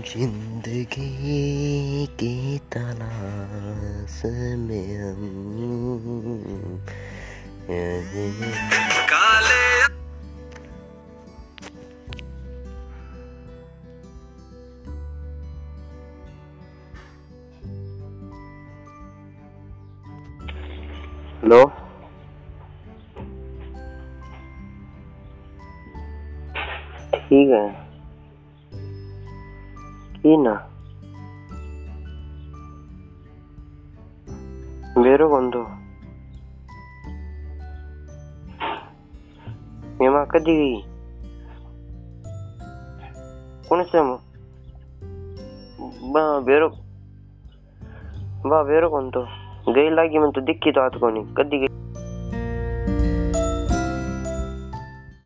जिंदगी की तलाश में हम काले हेलो ठीक है Ina. Verogondo. Mema Kadiri. Kunisemo. ಬಾ ಬೇರೆ ಬಾ ಬೇರೆ ಕುಂತು ಗೈಲಾಗಿ ಮತ್ತು ದಿಕ್ಕಿತು ಆತ್ಕೊಂಡು ಕದ್ದಿಗೆ